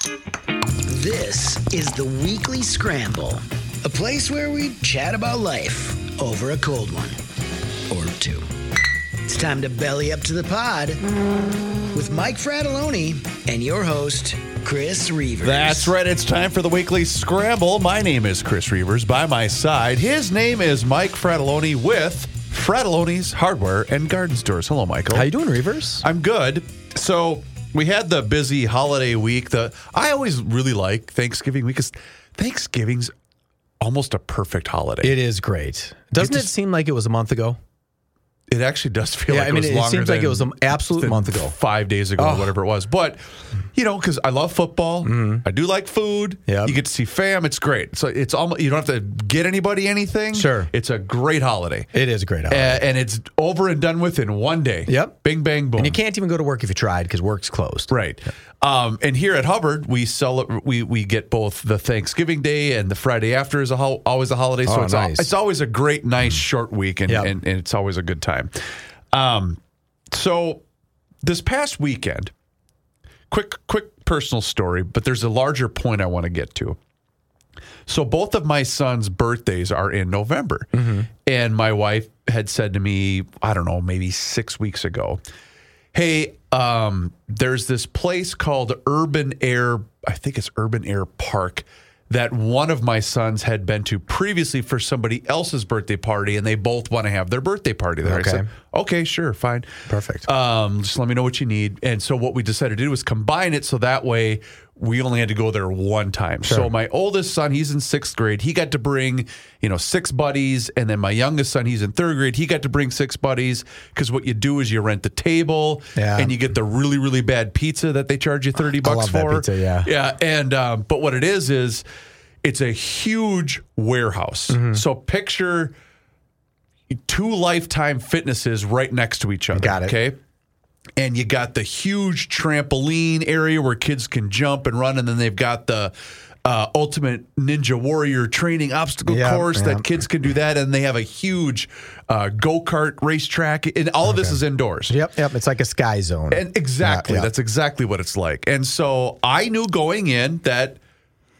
This is the Weekly Scramble, a place where we chat about life over a cold one or two. It's time to belly up to the pod with Mike Fratallone and your host, Chris Reavers. That's right. It's time for the weekly scramble. My name is Chris Reavers. By my side, his name is Mike Fratallone with Fratallone's Hardware and Garden Stores. Hello, Michael. How you doing, Reavers? I'm good. So we had the busy holiday week. The I always really like Thanksgiving week because Thanksgiving's almost a perfect holiday. It is great. Doesn't it, just- seem like it was a month ago? It actually does feel Yeah, like I mean, it was it seems like it was an absolute month ago. five days ago, or Oh. whatever it was. But you know, because I love football, I do like food. Mm-hmm. You get to see fam. It's great. So it's almost you don't have to get anybody anything. Sure. it's a great holiday, It is a great holiday. and it's over and done with in one day. Yep. Bing bang boom. and you can't even go to work if you tried because work's closed. Right. Um, and here at Hubbard, we sell we we get both the Thanksgiving Day and the Friday after is a ho- always a holiday. So Oh, it's al- nice. it's always a great, nice short week, and, Yep. and, and it's always a good time. Um, so this past weekend, quick quick personal story, but there's a larger point I want to get to. So both of my sons' birthdays are in November. And my wife had said to me, I don't know, maybe 6 weeks ago, "Hey, um there's this place called Urban Air, I think it's Urban Air Park." That one of my sons had been to previously for somebody else's birthday party, and they both want to have their birthday party there. Okay. I said, okay, sure, fine. Perfect. Um, just let me know what you need. And so what we decided to do was combine it so that way we only had to go there one time. So my oldest son, he's in sixth grade. He got to bring, you know, six buddies, and then my youngest son, he's in third grade. He got to bring six buddies because what you do is you rent the table, Yeah. and you get the really really bad pizza that they charge you thirty bucks for. pizza, yeah. yeah. And um, but what it is is it's a huge warehouse. Mm-hmm. So picture two lifetime fitnesses right next to each other. Got it. Okay. And you got the huge trampoline area where kids can jump and run, and then they've got the uh, ultimate ninja warrior training obstacle Yep, course yep. that kids can do that, and they have a huge uh, go kart racetrack, and all of this is indoors. Yep, yep. It's like a sky zone. And exactly, yeah. that's exactly what it's like. And so I knew going in that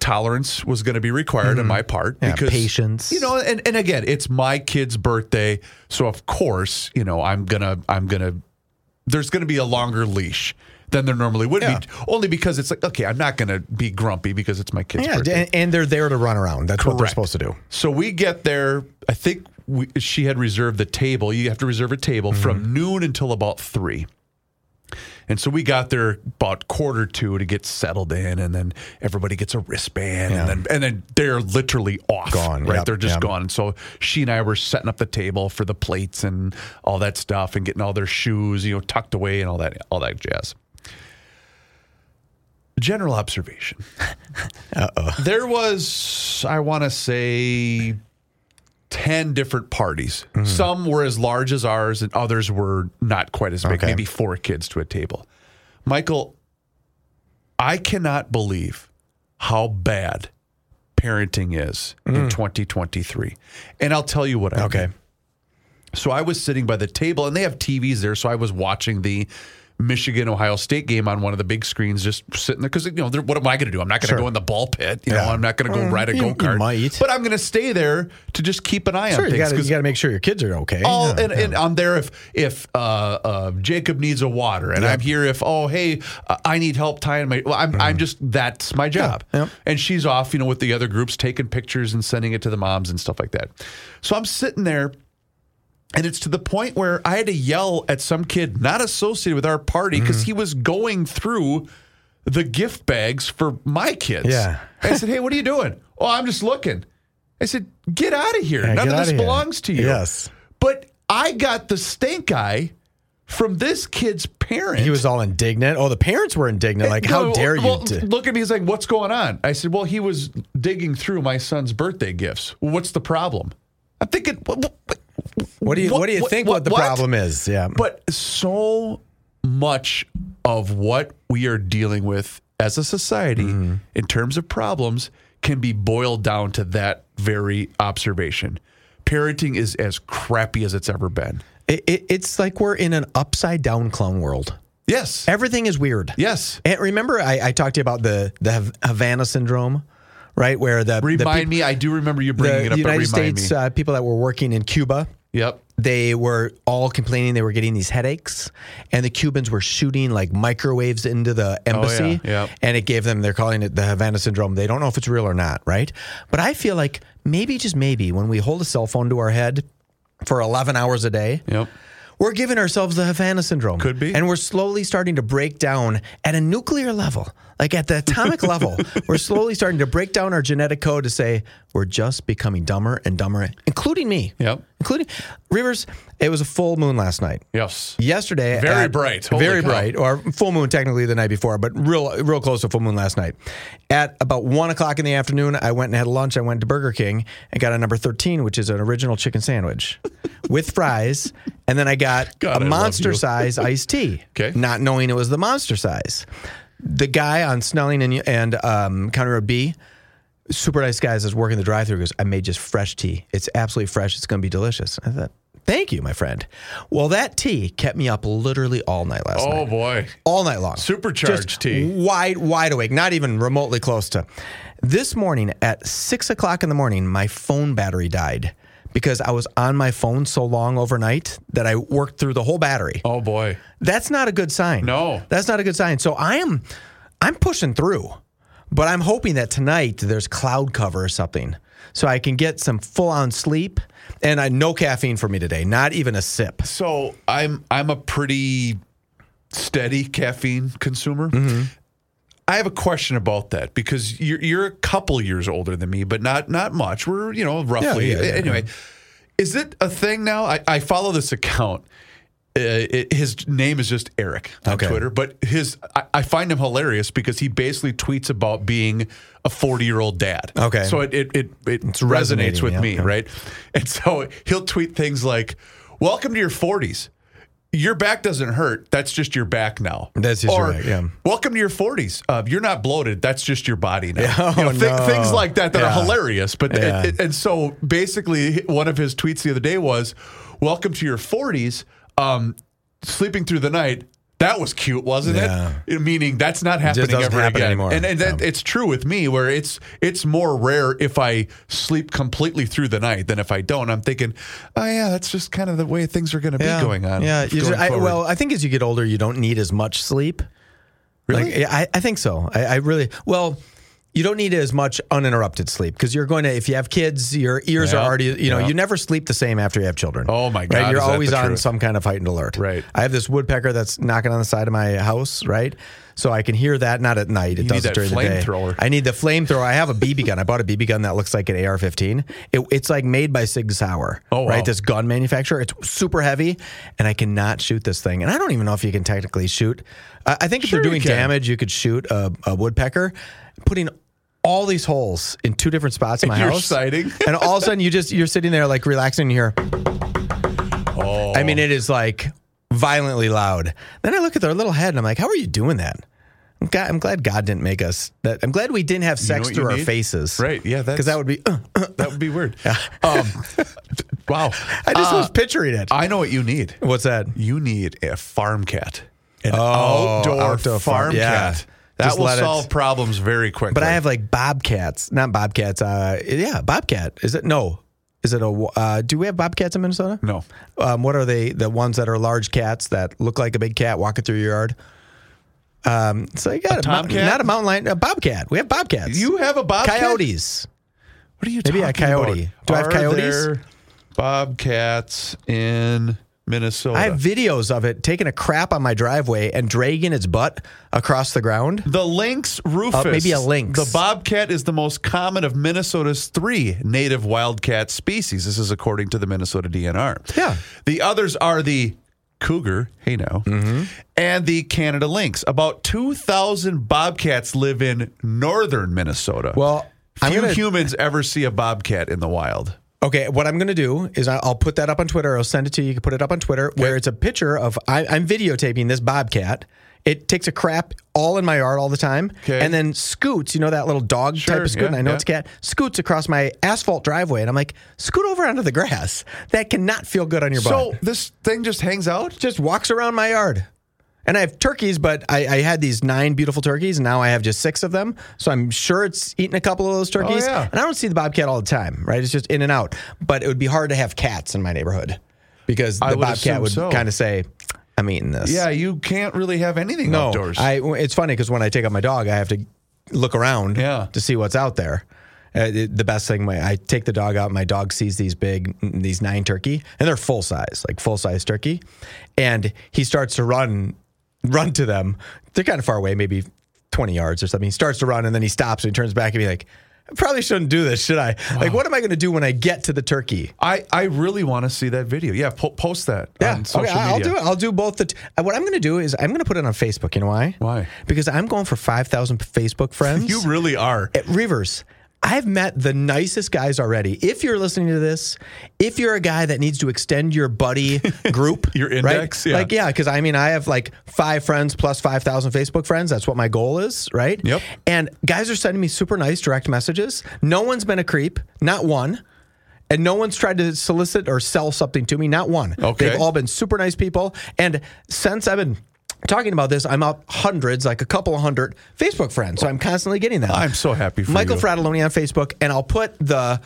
tolerance was going to be required on my part Mm-hmm. Yeah, because patience. You know, and, and again, it's my kid's birthday, so of course, you know, I'm gonna I'm gonna there's gonna be a longer leash than there normally would Yeah. be, only because it's like okay, I'm not gonna be grumpy because it's my kid's yeah, birthday. and, they're there to run around. That's what they're supposed to do. So we get there. I think we, she had reserved the table. You have to reserve a table Mm-hmm. from noon until about three. And so we got there about quarter two to get settled in, and then everybody gets a wristband, Yeah. and then and then they're literally off, Gone, right? yep, they're just yep. gone. And so she and I were setting up the table for the plates and all that stuff, and getting all their shoes, you know, tucked away and all that, all that jazz. General observation. There was, I want to say, 10 different parties. Mm-hmm. Some were as large as ours, and others were not quite as big, Okay. maybe four kids to a table. Michael, I cannot believe how bad parenting is in 2023. And I'll tell you what I Mm. Okay. mean. So I was sitting by the table, and they have TVs there. So I was watching the Michigan Ohio State game on one of the big screens, just sitting there because you know what am I going to do? I'm not going to go in the ball pit. You know, I'm not going to go Mm, ride a go you kart. but I'm going to stay there to just keep an eye Sure, on you things. got 'cause to make sure your kids are okay. all Yeah, and, yeah. and I'm there if if uh, uh, Jacob needs a water, and Yeah. I'm here if oh hey uh, I need help tying my. Well, I'm I'm just that's my job, Mm. Yeah. and she's off, you know, with the other groups taking pictures and sending it to the moms and stuff like that. So I'm sitting there. And it's to the point where I had to yell at some kid not associated with our party because Mm-hmm. he was going through the gift bags for my kids. Yeah. I said, Hey, what are you doing? Oh, I'm just looking. I said, Get out of here. Yeah, None of this outta here. belongs to you. Yes. But I got the stink eye from this kid's parent. He was all indignant. Oh, the parents were indignant. Like, how No, dare you? well, to- look at me. He's like, "What's going on?" I said, "Well, he was digging through my son's birthday gifts. Well, what's the problem?" I'm thinking, what, what, what do you What, do you think? What, what- the what? problem is? Yeah. But so much of what we are dealing with as a society Mm-hmm. in terms of problems can be boiled down to that very observation. Parenting is as crappy as it's ever been. It, it, it's like we're in an upside down clown world. Yes. Everything is weird. Yes. And remember, I, I talked to you about the the Havana syndrome, right? Where the the Remind peop- me. I do remember you bringing the it up. United States me. uh, people that were working in Cuba. yep. They were all complaining they were getting these headaches, and the Cubans were shooting like microwaves into the embassy, Oh, yeah. and it gave them. They're calling it the Havana syndrome. They don't know if it's real or not, right? But I feel like maybe, just maybe, when we hold a cell phone to our head for 11 hours a day, Yep. We're giving ourselves the Havana syndrome. Could be. And we're slowly starting to break down at a nuclear level, like at the atomic level. We're slowly starting to break down our genetic code to say we're just becoming dumber and dumber, including me. Yep. Including Rivers. It was a full moon last night. Yes. Yesterday, Very at- bright. Holy very cow. bright, or full moon technically the night before, but real, real close to full moon last night. At about one o'clock in the afternoon, I went and had lunch. I went to Burger King and got a number thirteen, which is an original chicken sandwich with fries, and then I got God, I a love monster size iced tea. Okay. not knowing it was the monster size. The guy on Snelling and and um, County Road B. Super nice guy is working the drive-through. Goes, I made just fresh tea. It's absolutely fresh. It's going to be delicious. I thought, thank you, my friend. Well, that tea kept me up literally all night last oh, night Oh boy. all night long. Supercharged Just tea. Wide, wide awake, not even remotely close to. This morning at six o'clock in the morning, my phone battery died because I was on my phone so long overnight that I worked through the whole battery. Oh boy. That's not a good sign. No. That's not a good sign. So I am I'm pushing through. But I'm hoping that tonight there's cloud cover or something. So I can get some full on sleep. And I no caffeine for me today. Not even a sip. So I'm I'm a pretty steady caffeine consumer. Mm-hmm. I have a question about that because you're you're a couple years older than me, but not not much. We're you know roughly Yeah, yeah, yeah, anyway. Is it a thing now? I, I follow this account. Uh, it, his name is just Eric on Okay. Twitter, but his I, I find him hilarious because he basically tweets about being a 40 year old dad. Okay. so it it it, it resonates with yeah, me, okay. right? And so he'll tweet things like, "Welcome to your 40s." Your back doesn't hurt. That's just your back now. That's just your back, yeah. Welcome to your 40s. Uh, you're not bloated. That's just your body now. Yeah, You know, oh, thi- no. Things like that that Yeah. are hilarious. But Yeah. and, and- and so basically, one of his tweets the other day was, "Welcome to your 40s." Um, sleeping through the night. That was cute, wasn't Yeah. it? Meaning that's not happening ever happen again. anymore. And, and that, Yeah. it's true with me, where it's it's more rare if I sleep completely through the night than if I don't. I'm thinking, oh yeah, that's just kind of the way things are going to be going on. Yeah. going I, well, I think as you get older, you don't need as much sleep. Really? Like, I, I think so. I, I really, well, you don't need as much uninterrupted sleep because you're going to, if you have kids, your ears Yeah, are already, you know, yeah. you never sleep the same after you have children. Oh, my Right? God, You're always on truth? some kind of heightened alert. Right. I have this woodpecker that's knocking on the side of my house, right? So I can hear that, not at night. It You does it during the day. flamethrower. I need the flamethrower. I have a BB gun. I bought a BB gun that looks like an AR 15. It, it's like made by Sig Sauer, Oh, wow. right? This gun manufacturer. It's super heavy, and I cannot shoot this thing. And I don't even know if you can technically shoot. I I think if Sure they're doing can. damage, you could shoot a, a woodpecker. Putting all these holes in two different spots in my You're house, sighting. and all of a sudden you just you're sitting there like relaxing. And you hear, Oh, I mean, it is like violently loud. Then I look at their little head and I'm like, how are you doing that? I'm glad, I'm glad God didn't make us. That I'm glad we didn't have know sex what through our need? faces, Right, yeah, because that would be. uh, that would be weird. Um, wow. I just Uh, was picturing it. I know what you need. What's that? You need a farm cat. An Oh, outdoor, outdoor farm- farm yeah. cat. That Just will let it- solve problems very quickly. But I have like bobcats, not bobcats. Uh, yeah, bobcat. Is it no? Is it a? Uh, do we have bobcats in Minnesota? no. Um, what are they? The ones that are large cats that look like a big cat walking through your yard. Um, so you got A a, mo- tomcat? not a mountain lion, a bobcat. We have bobcats. You have a bobcat? coyotes. What are you Maybe a talking coyote. about? Do I have coyotes? there bobcats in Minnesota. I have videos of it taking a crap on my driveway and dragging its butt across the ground. The lynx rufus. Uh, maybe a lynx. The bobcat is the most common of Minnesota's three native wildcat species. This is according to the Minnesota DNR. Yeah. The others are the cougar, hey now, Mm-hmm. and the Canada lynx. About 2,000 bobcats live in northern Minnesota. Well, few gonna- humans ever see a bobcat in the wild. Okay, what I'm going to do is I'll put that up on Twitter. I'll send it to you. You can put it up on Twitter where it's a picture of I, I'm videotaping this bobcat. It takes a crap all in my yard all the time, Okay. and then scoots. You know that little dog Sure, type of scoot. yeah, and I know yeah. it's a cat. Scoots across my asphalt driveway, and I'm like, scoot over onto the grass. That cannot feel good on your So butt. So this thing just hangs out? Just walks around my yard. And I have turkeys, but I, I had these nine beautiful turkeys, and now I have just six of them. So I'm sure it's eating a couple of those turkeys. yeah. And I don't see the bobcat all the time, right? It's just in and out. But it would be hard to have cats in my neighborhood because the would bobcat would so. kind of say, "I'm eating this." Yeah, you can't really have anything no. outdoors. I. It's funny because when I take out my dog, I have to look around Yeah. to see what's out there. Uh, it- the best thing, my, I take the dog out. My dog sees these big, these nine turkey, and they're full size, like full size turkey, and he starts to run, run to them. They're kind of far away, maybe twenty yards or something. He starts to run, and then he stops and he turns back and be like, "I probably shouldn't do this, should I? Like, what am I going to do when I get to the turkey?" I, I really want to see that video. Yeah, po- post that Yeah, on social okay, I'll media. do it. I'll do both. The t- uh, what I'm going to do is I'm going to put it on Facebook. You know why? Why? Because I'm going for five thousand Facebook friends. You really are. At Rivers, I've met the nicest guys already. If you're listening to this, if you're a guy that needs to extend your buddy group, Your right? index, yeah. like yeah, because I mean, I have like five friends plus five thousand Facebook friends. That's what my goal is, right? Yep. And guys are sending me super nice direct messages. No one's been a creep, not one. And no one's tried to solicit or sell something to me, not one. Okay. They've all been super nice people. And since I've been talking about this, I'm up hundreds, like a couple hundred Facebook friends. So I'm constantly getting them. I'm so happy for Michael you. Fratallone on Facebook, and I'll put the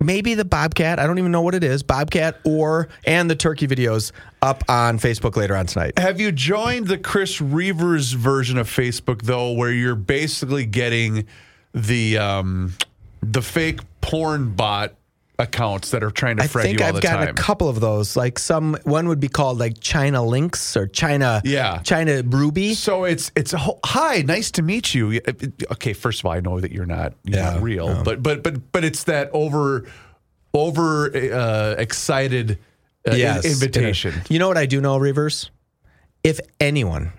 maybe the Bobcat. I don't even know what it is, Bobcat or and the turkey videos up on Facebook later on tonight. Have you joined the Chris Reavers version of Facebook though, where you're basically getting the um, the fake porn bot accounts that are trying to I think you all I've the gotten time? a couple of those. Like some one would be called like China Lynx or China Yeah. China Ruby. So it's it's a whole, hi, nice to meet you. Okay, first of all, I know that you're not you're Yeah, not real, but but but but it's that over over uh, excited uh, Yes. invitation. You know what I do know, Reavers? If anyone,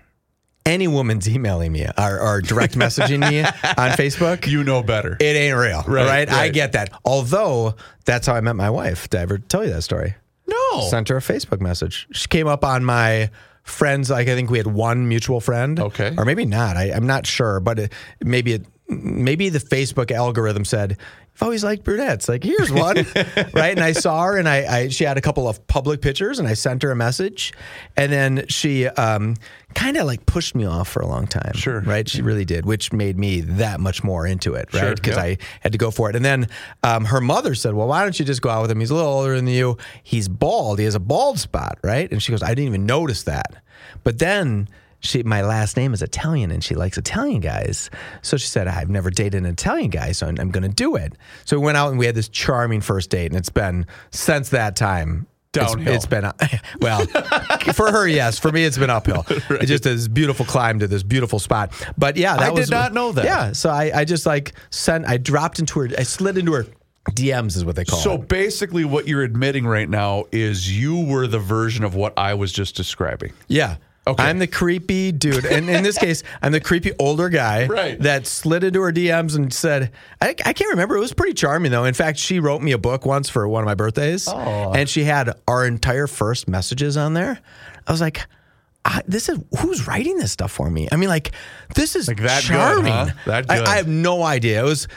any woman's emailing me or, or direct messaging me on Facebook, You know better. it ain't real. Right, Right, I get that. Although that's how I met my wife. Did I ever tell you that story? no. Sent her a Facebook message. She came up on my friends. Like I think we had one mutual friend. Okay. or maybe not. I, I'm not sure, but it, maybe it, maybe the Facebook algorithm said. I've always liked brunettes. Like, here's one, right? And I saw her, and I, I she had a couple of public pictures, and I sent her a message, and then she um, kind of like pushed me off for a long time. Sure. right? She really did, which made me that much more into it, right? Because yeah. I had to go for it. And then um, her mother said, Well, why don't you just go out with him? He's a little older than you. He's bald. He has a bald spot, right? And she goes, I didn't even notice that. But then she, my last name is Italian and she likes Italian guys. So she said, I've never dated an Italian guy, so I'm, I'm going to do it. So we went out and we had this charming first date. And it's been since that time. it's- Downhill. it's been, well, for her, yes. For me, it's been uphill. It's just this beautiful climb to this beautiful spot. But yeah, that I did not know that. Yeah, so I, I just like sent, I dropped into her, I slid into her DMs, is what they call So it. So basically, what you're admitting right now is you were the version of what I was just describing. Yeah. Okay. I'm the creepy dude. And in this case, I'm the creepy older guy Right. that slid into her DMs and said, I, I can't remember. It was pretty charming, though. In fact, she wrote me a book once for one of my birthdays. And she had our entire first messages on there. I was like, I, this is who's writing this stuff for me? I mean, like, this is Like that good, charming. huh? That good. I, I have no idea. It was,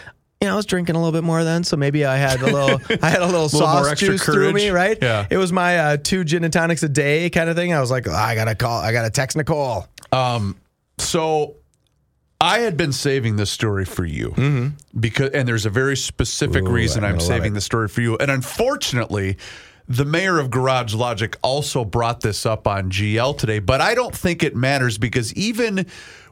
you know, I was drinking a little bit more then, so maybe I had a little, I had a little, Little sauce juice through me, right? Yeah. It was my uh, two gin and tonics a day kind of thing. I was like, "Oh, I gotta call, I gotta text Nicole. So I had been saving this story for you because, and there's a very specific Ooh, reason I'm I'm saving the story for you. And unfortunately, the mayor of Garage Logic also brought this up on GL today, but I don't think it matters because even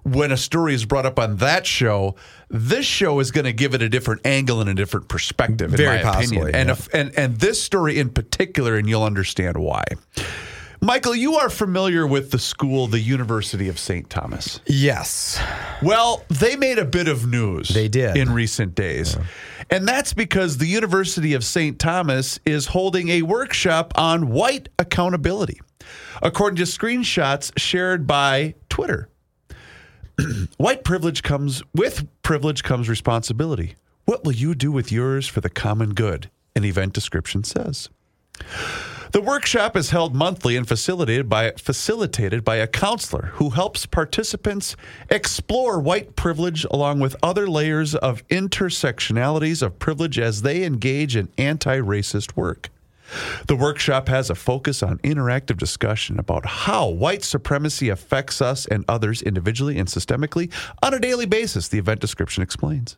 when a story is brought up on that show, this show is going to give it a different angle and a different perspective, in Very my possibly, opinion. And, yeah. if, and and this story in particular, and you'll understand why. Michael, you are familiar with the school, the University of St. Thomas. Yes. Well, they made a bit of news. They did. in recent days. And that's because the University of St. Thomas is holding a workshop on white accountability. According to screenshots shared by Twitter. white privilege comes with privilege comes responsibility. What will you do with yours for the common good? An event description says. The workshop is held monthly and facilitated by facilitated by a counselor who helps participants explore white privilege along with other layers of intersectionalities of privilege as they engage in anti-racist work. The workshop has a focus on interactive discussion about how white supremacy affects us and others individually and systemically on a daily basis, the event description explains.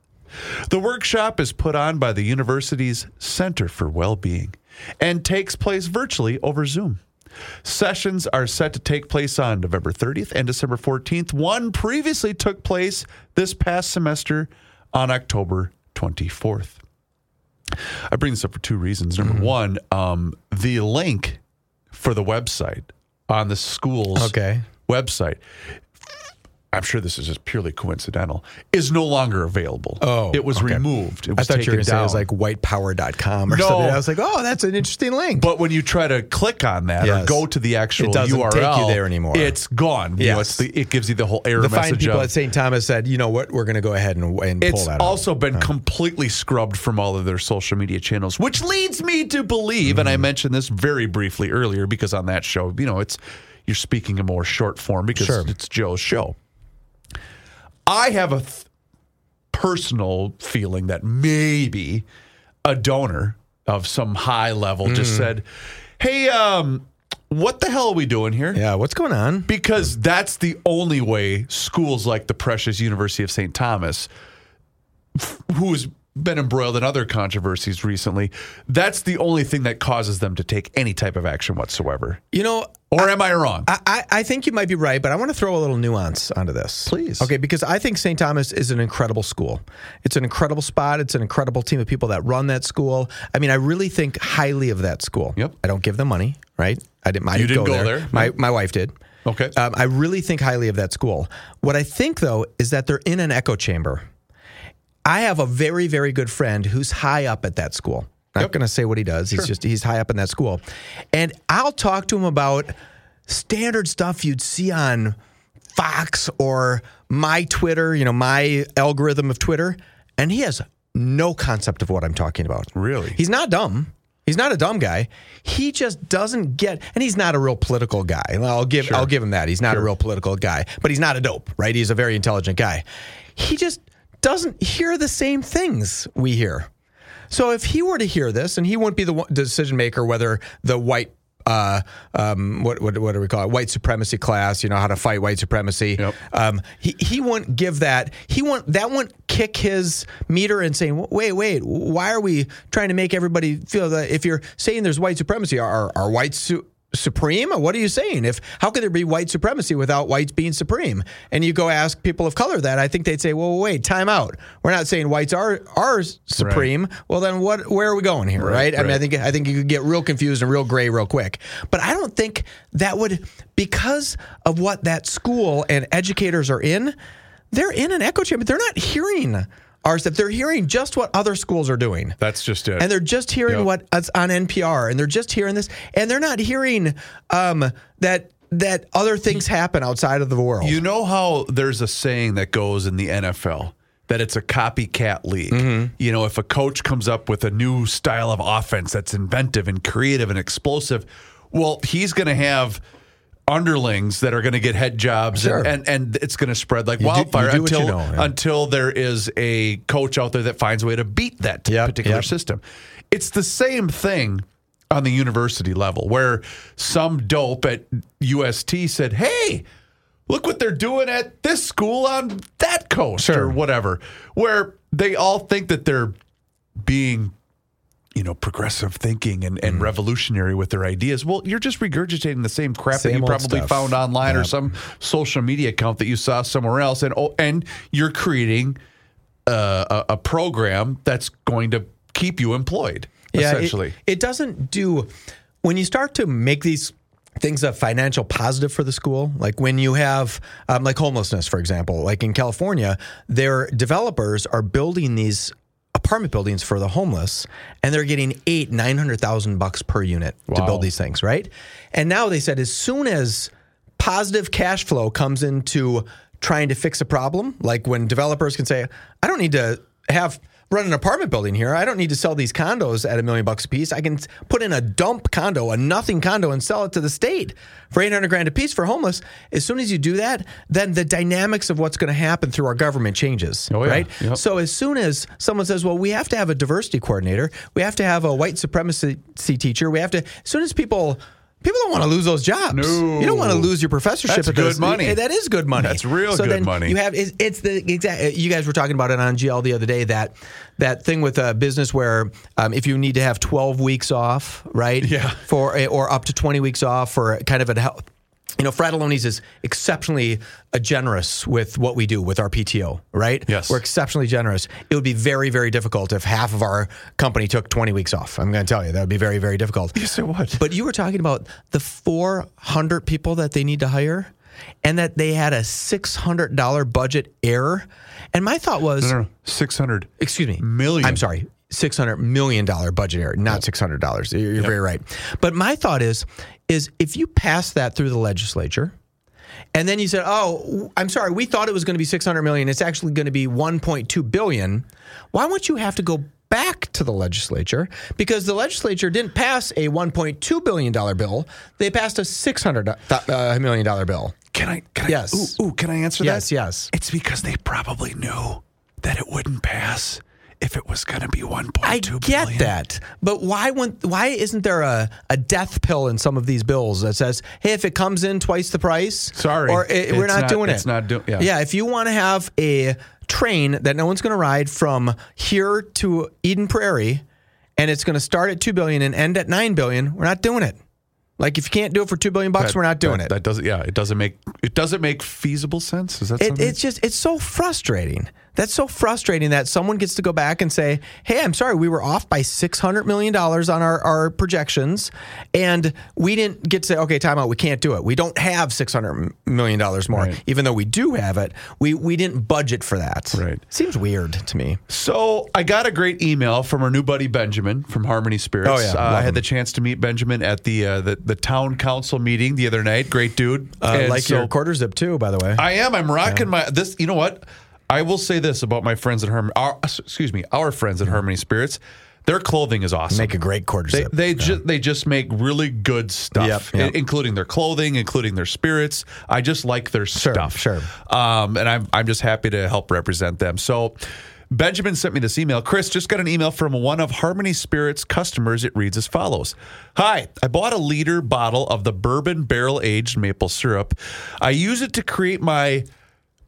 The workshop is put on by the university's Center for Wellbeing and takes place virtually over Zoom. Sessions are set to take place on November 30th and December 14th. One previously took place this past semester on October 24th. I bring this up for two reasons. Number one, um, the link for the website on the school's Okay. website, I'm sure this is just purely coincidental, is no longer available. Oh, it was okay. removed. It I was thought you were going to say it was like whitepower.com or No. something. I was like, oh, that's an interesting link. But when you try to click on that or go to the actual It doesn't URL, take you there anymore. It's gone. You know, Yes. it's the, it gives you the whole error the fine people of- at St. Thomas said, you know what, we're going to go ahead and, and pull it's also out. been completely scrubbed from all of their social media channels, which leads me to believe, and I Mm-hmm. mentioned this very briefly earlier because on that show, you know, it's you're speaking a more short form because Sure. it's Joe's show. I have a th- personal feeling that maybe a donor of some high level Mm. just said, "Hey, um, what the hell are we doing here?" Yeah, what's going on? because that's the only way schools like the precious University of St. Thomas, f- who's been embroiled in other controversies recently, that's the only thing that causes them to take any type of action whatsoever. You know, Or am I wrong? I, I I think you might be right, but I want to throw a little nuance onto this. Please. Okay, because I think St. Thomas is an incredible school. It's an incredible spot. It's an incredible team of people that run that school. I mean, I really think highly of that school. Yep. I don't give them money, right? I didn't. I You didn't didn't go, go there. there? My my wife did. Okay. Um, I really think highly of that school. What I think though is that they're in an echo chamber. I have a very, very good friend who's high up at that school. Not going to say what he does. He's just he's high up in that school, and I'll talk to him about standard stuff you'd see on Fox or my Twitter. You know, my algorithm of Twitter, and he has no concept of what I'm talking about. Really? He's not dumb. He's not a dumb guy. He just doesn't get, and he's not a real political guy. I'll give, I'll give him that. He's not a real political guy, but he's not a dope, right? He's a very intelligent guy. He just doesn't hear the same things we hear. So if he were to hear this, and he wouldn't be the decision maker whether the white, uh, um, what, what what do we call it? White supremacy class. You know how to fight white supremacy. Yep. Um, he he wouldn't give that. He wouldn't that wouldn't kick his meter and saying, wait, wait, why are we trying to make everybody feel that if you're saying there's white supremacy, are are whites su- supreme? What are you saying? If how could there be white supremacy without whites being supreme? And you go ask people of color that, I think they'd say, well, wait, time out. We're not saying whites are are supreme. Well, then what? Where are we going here? Right? I mean, I think I think you could get real confused and real gray real quick. But I don't think that would because of what that school and educators are in. They're in an echo chamber. They're not hearing our stuff. They're hearing just what other schools are doing. That's just it. And they're just hearing Yep. what what's on NPR, and they're just hearing this, and they're not hearing um, that that other things happen outside of the world. You know how there's a saying that goes in the NFL that it's a copycat league. Mm-hmm. You know, if a coach comes up with a new style of offense that's inventive and creative and explosive, well, he's going to have underlings that are going to get head jobs Sure. and, and it's going to spread like you wildfire do you until know, yeah. until there is a coach out there that finds a way to beat that Yep, particular yep. system. It's the same thing on the university level where some dope at UST said, "Hey, look what they're doing at this school on that coast Sure. or whatever, where they all think that they're being you know, progressive thinking and, Mm. and revolutionary with their ideas. Well, you're just regurgitating the same crap that you probably stuff. found online or some social media account that you saw somewhere else, and oh, and you're creating a, a, a program that's going to keep you employed. it- essentially, it, doesn't do when you start to make these things a financial positive for the school. Like when you have, um, like homelessness, for example, like in California, their developers are building these apartment buildings for the homeless, and they're getting eight, nine hundred thousand bucks per unit to build these things, right? And now they said as soon as positive cash flow comes into trying to fix a problem, like when developers can say, I don't need to have run an apartment building here. I don't need to sell these condos at a million bucks a piece. I can put in a dump condo, a nothing condo, and sell it to the state for 800 grand a piece for homeless. As soon as you do that, then the dynamics of what's going to happen through our government changes, Oh, yeah. right? Yep. So as soon as someone says, well, we have to have a diversity coordinator, we have to have a white supremacy teacher, we have to, as soon as people, people don't want to lose those jobs. No. You don't want to lose your professorship. That's those- good money. Hey, That is good money. That's real so good then money. You have it's, it's the exact. You guys were talking about it on GL the other day that that thing with a business where um, if you need to have twelve weeks off, right? Yeah. For or up to twenty weeks off for kind of a help. You know, Fratallone's is exceptionally generous with what we do with our PTO, right? Yes. We're exceptionally generous. It would be very, very difficult if half of our company took 20 weeks off. I'm going to tell you, that would be very, very difficult. You say what? But you were talking about the 400 people that they need to hire and that they had a $600 budget error. And my thought was, no, no, six hundred. excuse me, Million. I'm sorry, six hundred million dollar budget error, not six hundred dollars. You're, you're very right. But my thought is, is if you pass that through the legislature, and then you said, "Oh, I'm sorry, we thought it was going to be 600 million. It's actually going to be 1.2 billion." Why won't you have to go back to the legislature because the legislature didn't pass a 1.2 billion dollar bill; they passed a 600 uh, million dollar bill. Can I? Can Yes. I, ooh, ooh, can I answer Yes, that? yes. Yes. It's because they probably knew that it wouldn't pass if it was going to be one I point two get billion. that, but why why isn't there a, a death pill in some of these bills that says, "Hey, if it comes in twice the price, Sorry, or eh, we're not, not- doing it." it's not do- yeah. yeah. If you want to have a train that no one's going to ride from here to Eden Prairie, and it's going to start at two billion and end at nine billion, we're not doing it. Like if you can't do it for two billion bucks, That- we're not doing that, it. That doesn't. Yeah, it doesn't make it doesn't make feasible sense. Is that It, it's just it's so frustrating. That's so frustrating that someone gets to go back and say, "Hey, I'm sorry, we were off by six hundred million dollars on our, our projections, and we didn't get to say, okay, time out, we can't do it. We don't have six hundred million dollars more, Right. even though we do have it. We we didn't budget for that. Right. Seems weird to me. So I got a great email from our new buddy Benjamin from Harmony Spirits. Oh, yeah. Uh, I had him. the chance to meet Benjamin at the uh, the, the town council meeting the other night. Great dude. Uh, like so- your quarter zip too, by the way. I am. I'm rocking my this. You know what? I will say this about my friends at Harmony. Our, excuse me, our friends at Harmony Spirits. Their clothing is awesome. Make a great quarter They zip. they just they just make really good stuff, Yep, yep. including their clothing, including their spirits. I just like their stuff. sure. Um, and I'm I'm just happy to help represent them. So. Benjamin sent me this email. Chris just got an email from one of Harmony Spirits customers. It reads as follows Hi, I bought a liter bottle of the bourbon barrel aged maple syrup. I use it to create my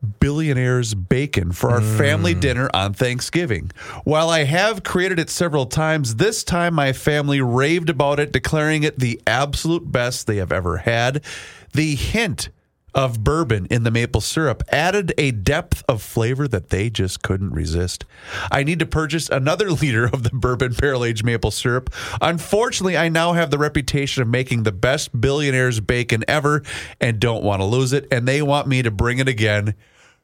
billionaire's bacon for our family mm. dinner on Thanksgiving. While I have created it several times, this time my family raved about it, declaring it the absolute best they have ever had. The hint of bourbon in the maple syrup added a depth of flavor that they just couldn't resist. I need to purchase another liter of the bourbon barrel aged maple syrup. Unfortunately, I now have the reputation of making the best billionaire's bacon ever and don't want to lose it. And they want me to bring it again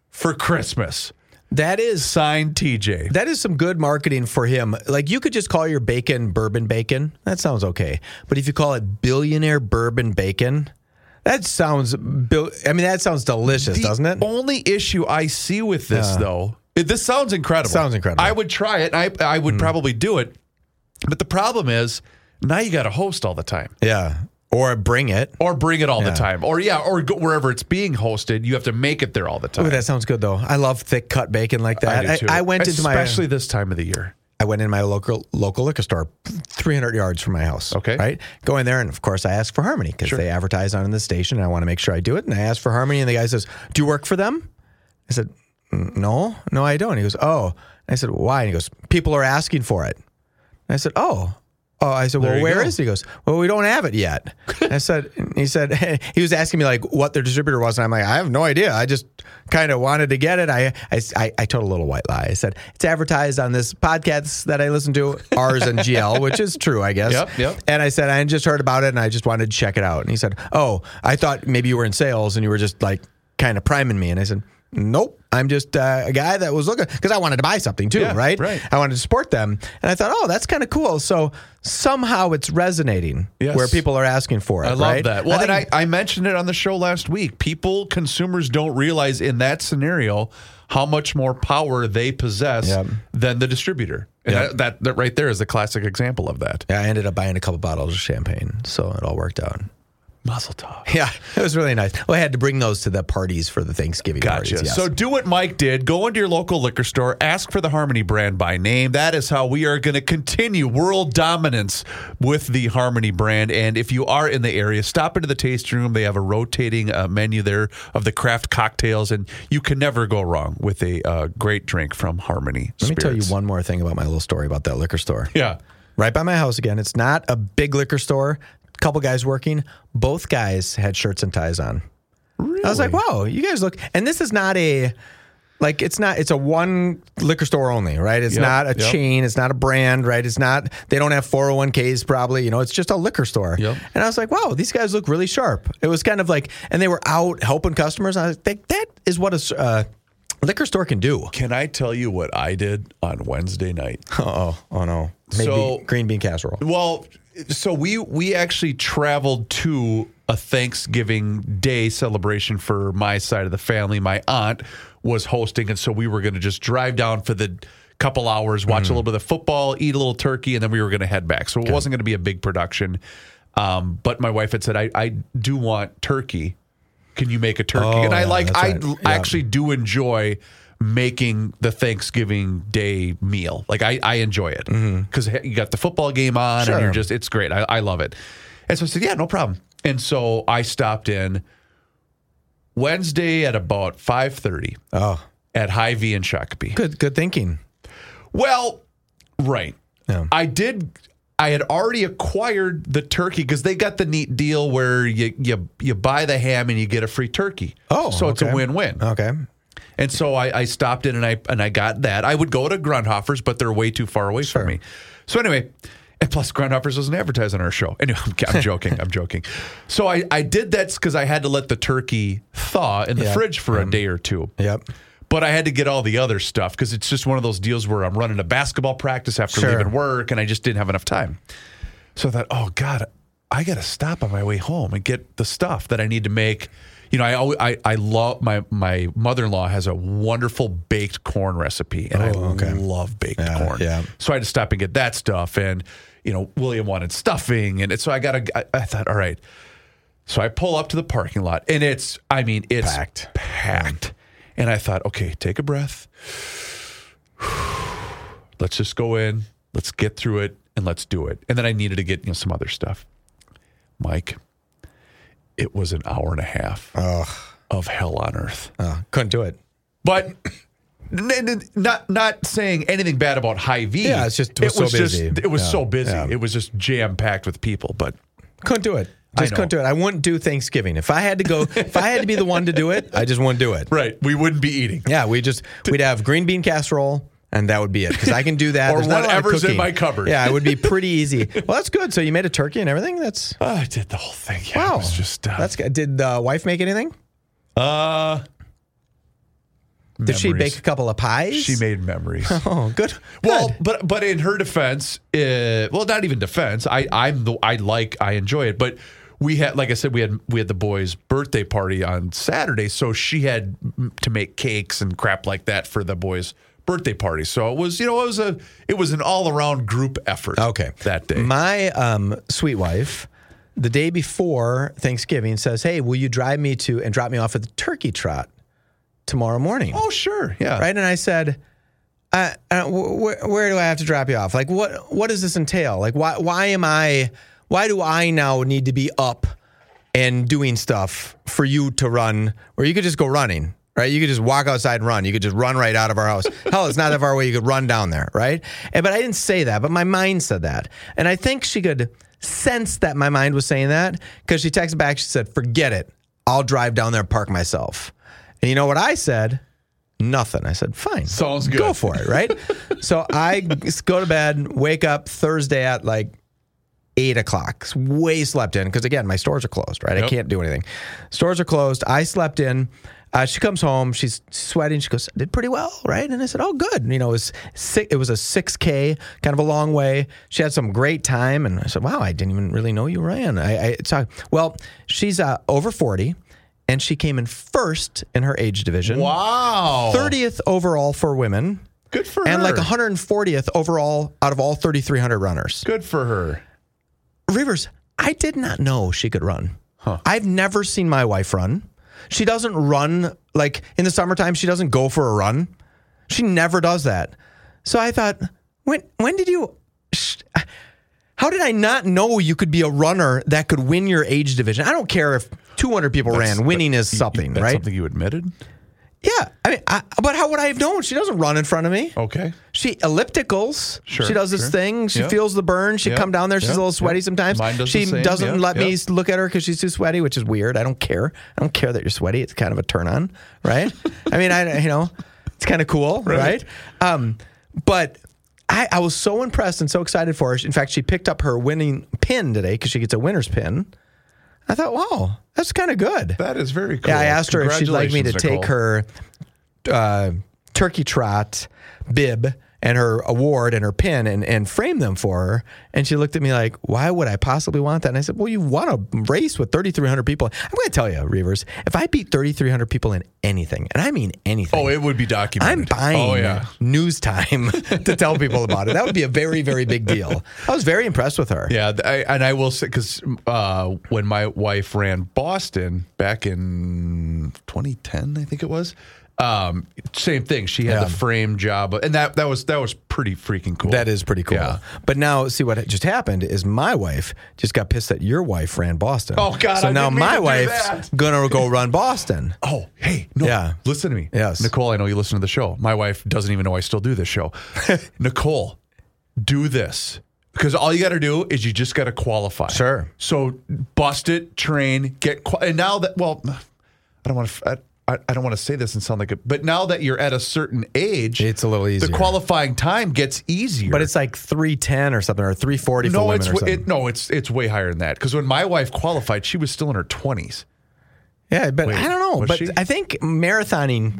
for Christmas. that is Signed TJ. That is some good marketing for him. Like you could just call your bacon bourbon bacon. That sounds okay. But if you call it billionaire bourbon bacon, that sounds. I mean, that sounds delicious, The doesn't it? only issue I see with this, though, it- this sounds incredible. Sounds incredible. I would try it. I I would hmm. probably do it. But the problem is now you got to host all the time. Yeah. Or bring it. Or bring it all Yeah. the time. Or yeah, or go wherever it's being hosted, you have to make it there all the time. Ooh, that sounds good though. I love thick cut bacon like that. I, do too. I, went into my especially this time of the year. I went in my local local liquor store, 300 yards from my house. Okay. Right? Go in there, and of course, I ask for Harmony because they advertise on in the station, and I want to make sure I do it. And I ask for Harmony, and the guy says, Do you work for them? I said, "Mm, No, no, I don't. He goes, Oh. I said, Why? And he goes, People are asking for it. And I said, Oh. Oh, I said, There well, you where go. is it? He goes, well, we don't have it yet. And I said, he said, he was asking me like what their distributor was, and I'm like, I have no idea. I just kind of wanted to get it. I, I, I, I told a little white lie. I said it's advertised on this podcast that I listen to, ours and GL, which is true, I guess. Yep, yep. And I said, I just heard about it, and I just wanted to check it out. And he said, Oh, I thought maybe you were in sales and you were just like kind of priming me. And I said, Nope. I'm just uh, a guy that was looking because I wanted to buy something too, Yeah, right? right. I wanted to support them. And I thought, oh, that's kind of cool. So somehow it's resonating Yes. where people are asking for it. I love right? that. Well, think- and I, I mentioned it on the show last week. People, consumers don't realize in that scenario how much more power they possess Yep. than the distributor. And Yep. that, that, that right there is a classic example of that. yeah, I ended up buying a couple bottles of champagne. So it all worked out. Mazel tov. Yeah, it was really nice. Well, I had to bring those to the parties for the Thanksgiving Gotcha. parties. Yes. So do what Mike did. Go into your local liquor store, ask for the Harmony brand by name. That is how we are going to continue world dominance with the Harmony brand. And if you are in the area, stop into the tasting room. They have a rotating uh, menu there of the craft cocktails, and you can never go wrong with a uh, great drink from Harmony. Let me tell you one more thing about my little story about that liquor store. Yeah. right by my house again. It's not a big liquor store. Couple guys working. Both guys had shirts and ties on. Really? I was like, wow, you guys look. And this is not a like it's not it's a one liquor store only, right? It's Yep, not a yep. chain, it's not a brand, right? It's not they don't have 401ks probably, you know, it's just a liquor store. Yep. And I was like, wow, these guys look really sharp. It was kind of like and they were out helping customers. I was like, that is what a uh, liquor store can do. Can I tell you what I did on Wednesday night? Oh, oh no. Maybe So- green bean casserole. Well, so we we actually traveled to a Thanksgiving Day celebration for my side of the family. My aunt was hosting, and so we were going to just drive down for the couple hours, watch a little bit of football, eat a little turkey, and then we were going to head back. So it wasn't going to be a big production. Um, but my wife had said, I, I do want turkey. Can you make a turkey? Oh, and I yeah, like, I right. Yeah. actually do enjoy making the Thanksgiving Day meal. Like I, I enjoy it mm-hmm. because you got the football game on Sure. and you're just, it's great. I, I love it. And so I said, yeah, no problem. And so I stopped in Wednesday at about 5.30 Oh, at Hy-Vee in Shakopee. good good thinking. Well, right. Yeah. I did. I had already acquired the turkey because they got the neat deal where you you you buy the ham and you get a free turkey. Oh, so it's a win-win. Okay. And so I, I stopped in and I and I got that. I would go to Grundhofer's, but they're way too far away Sure. from me. So anyway, and plus Grundhofer's wasn't advertised on our show. Anyway, I'm, I'm joking. I'm joking. So I, I did that because I had to let the turkey thaw in the fridge for a day or two. Yep. But I had to get all the other stuff because it's just one of those deals where I'm running a basketball practice after Sure. leaving work and I just didn't have enough time. So I thought, oh God, I got to stop on my way home and get the stuff that I need to make. You know, I always, I, I love my my mother in law has a wonderful baked corn recipe, and I Oh, okay. love baked Yeah, corn. yeah. So I had to stop and get that stuff, and you know, William wanted stuffing, and it, so I got to. I, I thought, all right. So I pull up to the parking lot, and it's, I mean, it's Packed. packed. And I thought, okay, take a breath. Let's just go in. Let's get through it, and let's do it. And then I needed to get you know some other stuff. Mike, it was an hour and a half of hell on earth. Oh, couldn't do it. But not not saying anything bad about Hy-Vee. Yeah, it's just- it was so busy. it was Yeah, so busy. yeah. It was just jam packed with people. But Couldn't do it. Just couldn't do it. I wouldn't do Thanksgiving. If I had to go, if I had to be the one to do it, I just wouldn't do it. right, we wouldn't be eating. Yeah, we just we'd have green bean casserole, and that would be it. Because I can do that. Or There's not a lot of whatever's in my cupboard. Yeah, it would be pretty easy. Well, that's good. So you made a turkey and everything. That's Oh, I did the whole thing. Yeah, it wow. was just uh, that's good. Did the wife make anything? uh Did she bake a couple of pies? She made memories. Oh, good. Well, Good. but but in her defense, uh, well, not even defense. I I'm the I like I enjoy it, but we had like I said we had we had the boys' birthday party on Saturday, so she had to make cakes and crap like that for the boys' birthday party. So it was you know it was a it was an all around group effort. Okay. that day. My um, sweet wife, the day before Thanksgiving, says, "Hey, will you drive me to and drop me off at the turkey trot tomorrow morning?" oh sure, yeah, right? And I said, uh, uh, wh- wh- where do I have to drop you off? Like, what what does this entail? Like, why why am I why do I now need to be up and doing stuff for you to run, or you could just go running? Right, you could just walk outside and run. You could just run right out of our house. Hell, it's not that far away. You could run down there, right? And, but I didn't say that, but my mind said that, and I think she could sense that my mind was saying that because she texted back. She said, "Forget it. I'll drive down there and park myself." And you know what I said? Nothing. I said, fine. Sounds good. Go for it, right? so I go to bed, wake up Thursday at like eight o'clock. Way slept in because again, my stores are closed, right? I can't do anything. Stores are closed. I slept in. Uh, she comes home. She's sweating. She goes, "I "Did pretty well, right?" And I said, "Oh, good." You know, it was six, it was a six k, kind of a long way. She had some great time, and I said, "Wow, I didn't even really know you ran." I, I so, well, she's uh, over forty, and she came in first in her age division. Wow. 30th overall for women, Good for and her. like 140th overall out of all 3,300 runners. Good for her. Rivers, I did not know she could run. I've never seen my wife run. She doesn't run like in the summertime. She doesn't go for a run. She never does that. So I thought, when when did you? sh- How did I not know you could be a runner that could win your age division? I don't care if 200 people ran. Winning is something, That's right? something you admitted? Yeah, I mean, I, but how would I have known? She doesn't run in front of me. Okay. She ellipticals. Sure, she does this sure. thing. She Yep. feels the burn. She Yep, come down there. She's yep, a little sweaty sometimes. Mine does she doesn't let me look at her because she's too sweaty, which is weird. I don't care. I don't care that you're sweaty. It's kind of a turn on, right? I mean, I you know, it's kind of cool, right? Um, but I, I was so impressed and so excited for her. In fact, she picked up her winning pin today because she gets a winner's pin. I thought, wow, that's kind of good. That is very cool. Yeah, I asked her if she'd like me to Congratulations, take her uh, turkey trot bib and her award and her pin and, and frame them for her. And she looked at me like, why would I possibly want that? And I said, well, you want to race with 3,300 people. I'm going to tell you, Reavers, if I beat 3,300 people in anything, and I mean anything. Oh, it would be documented. I'm buying Oh, yeah. news time to tell people about it. That would be a very, very big deal. I was very impressed with her. Yeah, I, and I will say because uh, when my wife ran Boston back in 2010, I think it was, um, same thing. She had Yeah. the frame job, and that that was that was pretty freaking cool. That is pretty cool. Yeah. But now, see what just happened is my wife just got pissed that your wife ran Boston. Oh, God, So I now my to wife's gonna go run Boston. Oh, hey, no, Yeah. listen to me. Yes. Nicole, I know you listen to the show. My wife doesn't even know I still do this show. Nicole, do this. Because all you got to do is you just got to qualify. Sure. So bust it, train, get, qua- and now that, well, I don't want to, I, I don't want to say this and sound like it, but now that you're at a certain age, It's a little easier. The qualifying time gets easier. But it's like three ten or something, or three forty for no, women it's or it, no, it's it's way higher than that. Because when my wife qualified, she was still in her twenties. yeah, but Wait, I don't know. But she? I think marathoning,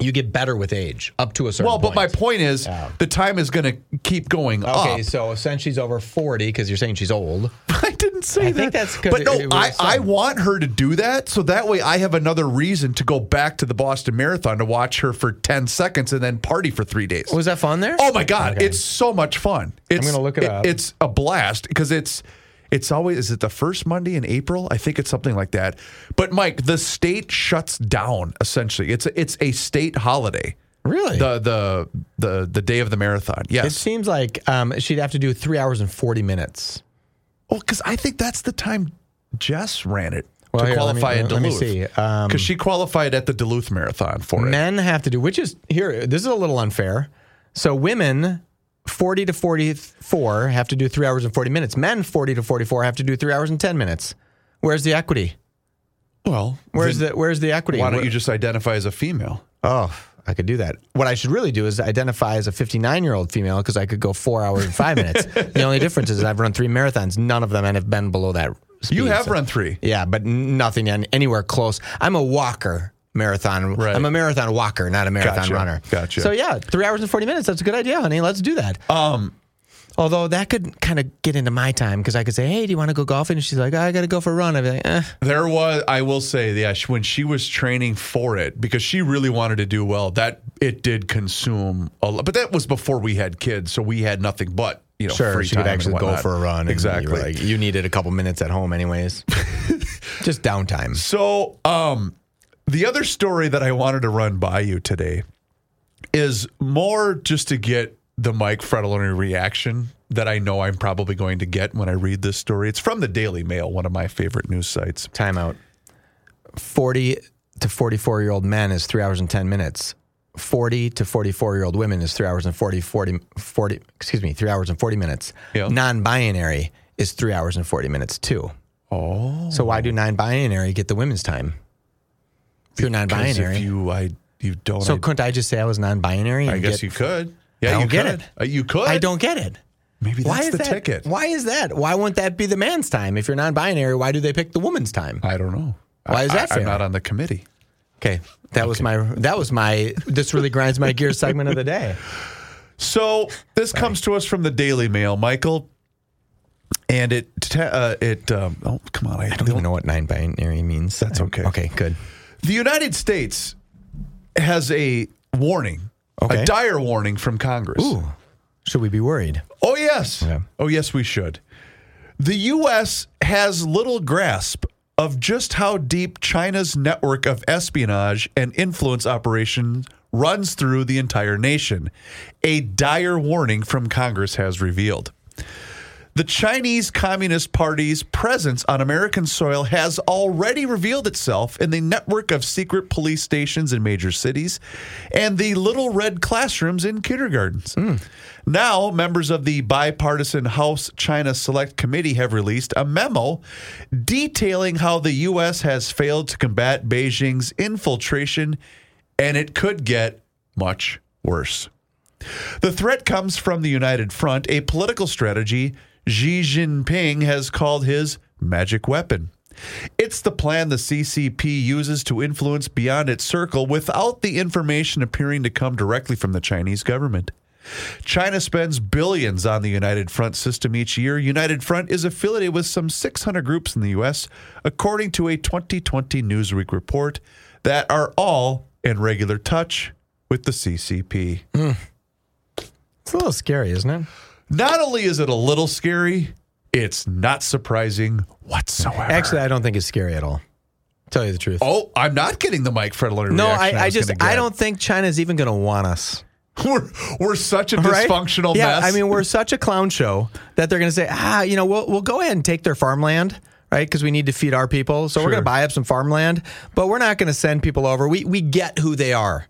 you get better with age up to a certain. Well, but my point. point is, the time is going to keep going Okay, up. so since she's over forty, because you're saying she's old. I didn't say I that. think that's But no, I, I want her to do that so that way I have another reason to go back to the Boston Marathon to watch her for 10 seconds and then party for three days. Was that fun there? Oh my God. Okay. It's so much fun. It's, i'm gonna look it up. It's a blast because it's. It's always is it the first Monday in April? I think it's something like that. But Mike, the state shuts down essentially. It's a, it's a state holiday. really. The the the the day of the marathon. Yes. it seems like um, she'd have to do three hours and forty minutes. Well, because I think that's the time Jess ran it Well, to here, me- qualify in let me Duluth. see. Um, Because she qualified at the Duluth Marathon for it. Men have to do, which is here. This is a little unfair. So women, forty to forty-four, have to do three hours and forty minutes. Men, forty to forty-four, have to do three hours and ten minutes. Where's the equity? Well, Where's the Where's the equity? why don't you just identify as a female? Oh, I could do that. What I should really do is identify as a 59 year old female because I could go four hours and five minutes. The only difference is I've run three marathons. None of them and have been below that. Speed, You have so- run three. Yeah, but nothing anywhere close. I'm a walker marathon. Right. I'm a marathon walker, not a marathon Gotcha. runner. Gotcha. So yeah, three hours and 40 minutes. That's a good idea, honey. Let's do that. Um, Although that could kind of get into my time because I could say, "Hey, do you want to go golfing?" And she's like, "I got to go for a run." I'd be like, eh. there was, I will say, yeah, when she was training for it, because she really wanted to do well, that it did consume a lot. But that was before we had kids, so we had nothing but you know Sure, free she could time and actually go for a run. Exactly. You, like, you needed a couple minutes at home, anyways. Just downtime. So, um, the other story that I wanted to run by you today is more just to get the Mike Fratallone reaction that I know I'm probably going to get when I read this story. It's from the Daily Mail, one of my favorite news sites. Timeout. 40 to 44 year old men is three hours and 10 minutes. 40 to 44 year old women is three hours and 40, 40, 40 excuse me, three hours and 40 minutes. Yeah. Non binary is three hours and 40 minutes too. Oh, So why do non binary get the women's time? If you're non-binary, If you, I, you don't. So I, couldn't I just say I was non binary? I guess you could. Yeah, I don't you get could. it. Uh, you could. I don't get it. Maybe that's Why is the that? ticket. Why is that? Why wouldn't that be the man's time? If you're non binary, why do they pick the woman's time? I don't know. Why is that I, I'm fair? not on the committee. Okay. That was my that was my this really grinds my gears segment of the day. So this comes to us from the Daily Mail, Michael, and it uh, it um, oh come on, I, I don't even know what nine binary means. That's okay. Okay, good. The United States has a warning, Okay. a dire warning from Congress. Ooh. Should we be worried? Oh yes, oh yes, we should. The U.S. has little grasp of just how deep China's network of espionage and influence operations runs through the entire nation. A dire warning from Congress has revealed. The Chinese Communist Party's presence on American soil has already revealed itself in the network of secret police stations in major cities and the little red classrooms in kindergartens. Hmm. Now, members of the bipartisan House China Select Committee have released a memo detailing how the U.S. has failed to combat Beijing's infiltration, and it could get much worse. The threat comes from the United Front, a political strategy Xi Jinping has called his magic weapon. It's the plan the CCP uses to influence beyond its circle without the information appearing to come directly from the Chinese government. China spends billions on the United Front system each year. United Front is affiliated with some 600 groups in the U.S., according to a 2020 Newsweek report, that are all in regular touch with the CCP. Hmm. It's a little scary, isn't it? Not only is it a little scary, it's not surprising whatsoever. Actually, I don't think it's scary at all. Tell you the truth. oh, I'm not getting the Mike Fratallone no, reaction I, I just. I don't think China's even going to want us. We're we're such a Right? dysfunctional yeah, mess. I mean, we're such a clown show that they're going to say, ah, you know, we'll we'll go ahead and take their farmland, right? Because we need to feed our people, so we're going to buy up some farmland, but we're not going to send people over. We we get who they are.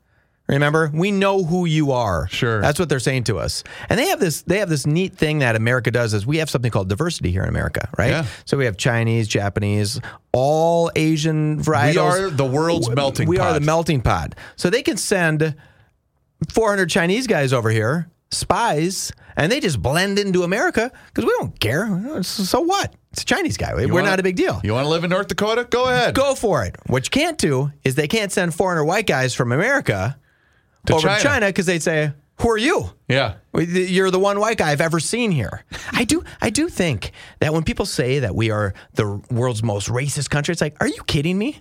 Remember, we know who you are. Sure. that's what they're saying to us. And they have this they have this neat thing that America does is we have something called diversity here in America, right? Yeah. So we have Chinese, Japanese, all Asian varietals. we are the world's melting pot. we pot. are the melting pot. So they can send 400 Chinese guys over here, spies, and they just blend into America because we don't care. So what? It's a Chinese guy. We're wanna- not a big deal. You want to live in North Dakota? Go ahead. Go for it. What you can't do is they can't send 400 white guys from America Over China. to China because they'd say, "Who are you?" Yeah. You're the one white guy I've ever seen here. I do I do think that when people say that we are the world's most racist country, it's like, are you kidding me?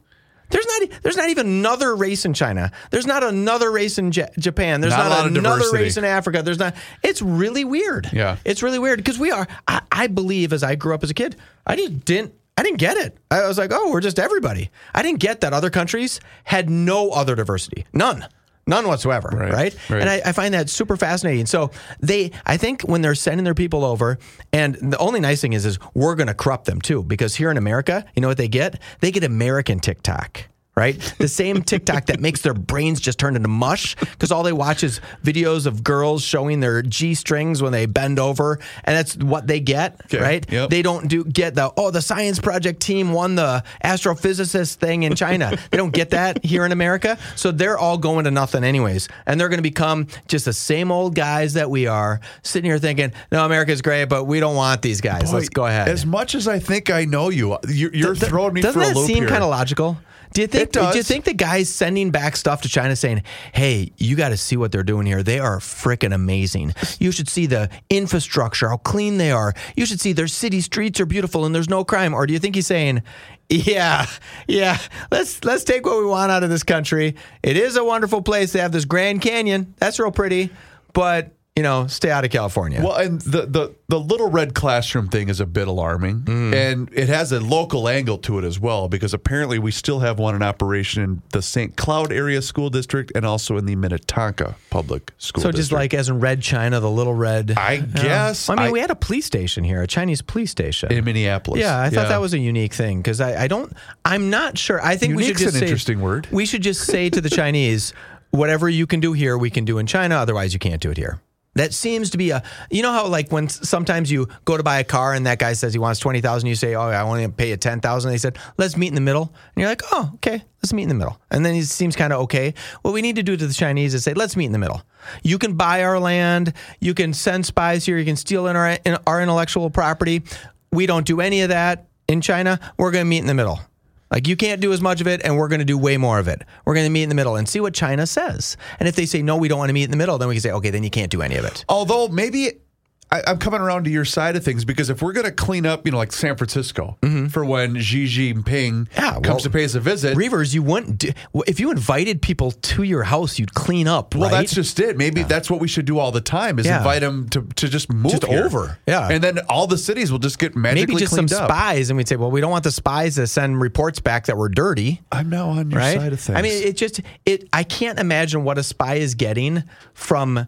There's not there's not even another race in China. There's not another race in Ja- Japan. There's Not not, another diversity. race in Africa. There's not. It's really weird. Yeah. it's really weird because we are. I, I believe as I grew up as a kid, I just didn't. I didn't get it. I was like, oh, we're just everybody. I didn't get that other countries had no other diversity. None. None whatsoever. Right, Right. right. And I, I find that super fascinating. So they, I think when they're sending their people over, and the only nice thing is, is we're going to corrupt them too, because here in America, you know what they get? They get American TikTok. Right, the same TikTok that makes their brains just turn into mush because all they watch is videos of girls showing their g strings when they bend over, and that's what they get. Okay, Right? yep. They don't do get the oh the science project team won the astrophysicist thing in China. they don't get that here in America, so they're all going to nothing anyways, and they're going to become just the same old guys that we are sitting here thinking, no, America's great, but we don't want these guys. Let's go ahead. As much as I think I know you, you're, you're Th- throwing me Doesn't for a that seem kind of logical? Do you think? Do you think the guys sending back stuff to China saying, "Hey, you got to see what they're doing here. They are freaking amazing. You should see the infrastructure, how clean they are. You should see their city streets are beautiful and there's no crime." Or do you think he's saying, "Yeah, yeah, let's let's take what we want out of this country. It is a wonderful place. They have this Grand Canyon. That's real pretty, but." You know, stay out of California. Well, and the, the the little red classroom thing is a bit alarming, Mm. and it has a local angle to it as well because apparently we still have one in operation in the St. Cloud area school district and also in the Minnetonka public school. so just like as in Red China, the little red. I Yeah. guess I mean, I- we had a police station here, a Chinese police station. in Minneapolis. Yeah, I thought that was a unique thing because I, I don't. I'm not sure. I think we should just an say, interesting word. We should just say to the Chinese, whatever you can do here, we can do in China. Otherwise, you can't do it here. That seems to be a. You know how like when sometimes you go to buy a car and that guy says he wants twenty thousand, you say, "Oh, I want to pay you ten thousand. They said, "Let's meet in the middle," and you're like, "Oh, okay, let's meet in the middle." And then he seems kind of okay. What we need to do to the Chinese is say, "Let's meet in the middle." You can buy our land. You can send spies here. You can steal in our in our intellectual property. We don't do any of that in China. We're going to meet in the middle. Like you can't do as much of it, and we're going to do way more of it. We're going to meet in the middle and see what China says. And if they say no, we don't want to meet in the middle, then we can say, okay, then you can't do any of it. Although maybe I, I'm coming around to your side of things because if we're going to clean up, you know, like San Francisco for when Xi Jinping Mm-hmm. Yeah, well, comes to pay us a visit. Reavers, you wouldn't do, if you invited people to your house, you'd clean up. Well, right? that's just it. Maybe that's what we should do all the time: is Yeah. invite them to, to just move Just over. Yeah. and then all the cities will just get magically maybe just some up. spies, and we'd say, well, we don't want the spies to send reports back that we're dirty. I'm now on your right? side of things. I mean, it just it. I can't imagine what a spy is getting from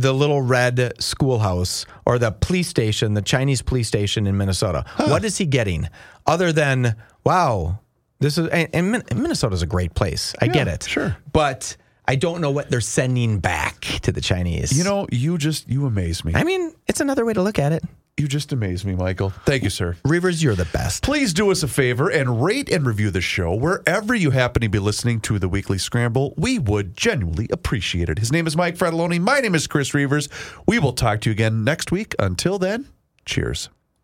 the little red schoolhouse or the police station, the Chinese police station in Minnesota. What is he getting other than wow? This is and, and Min- Minnesota's a great place. I get it, sure. but I don't know what they're sending back to the Chinese. you know, you just you amaze me. I mean, it's another way to look at it. You just amaze me, Michael. Thank you, sir. Rivers, you're the best. Please do us a favor and rate and review the show wherever you happen to be listening to the Weekly Scramble. We would genuinely appreciate it. His name is Mike Fratallone. My name is Chris Reavers. We will talk to you again next week. Until then, cheers.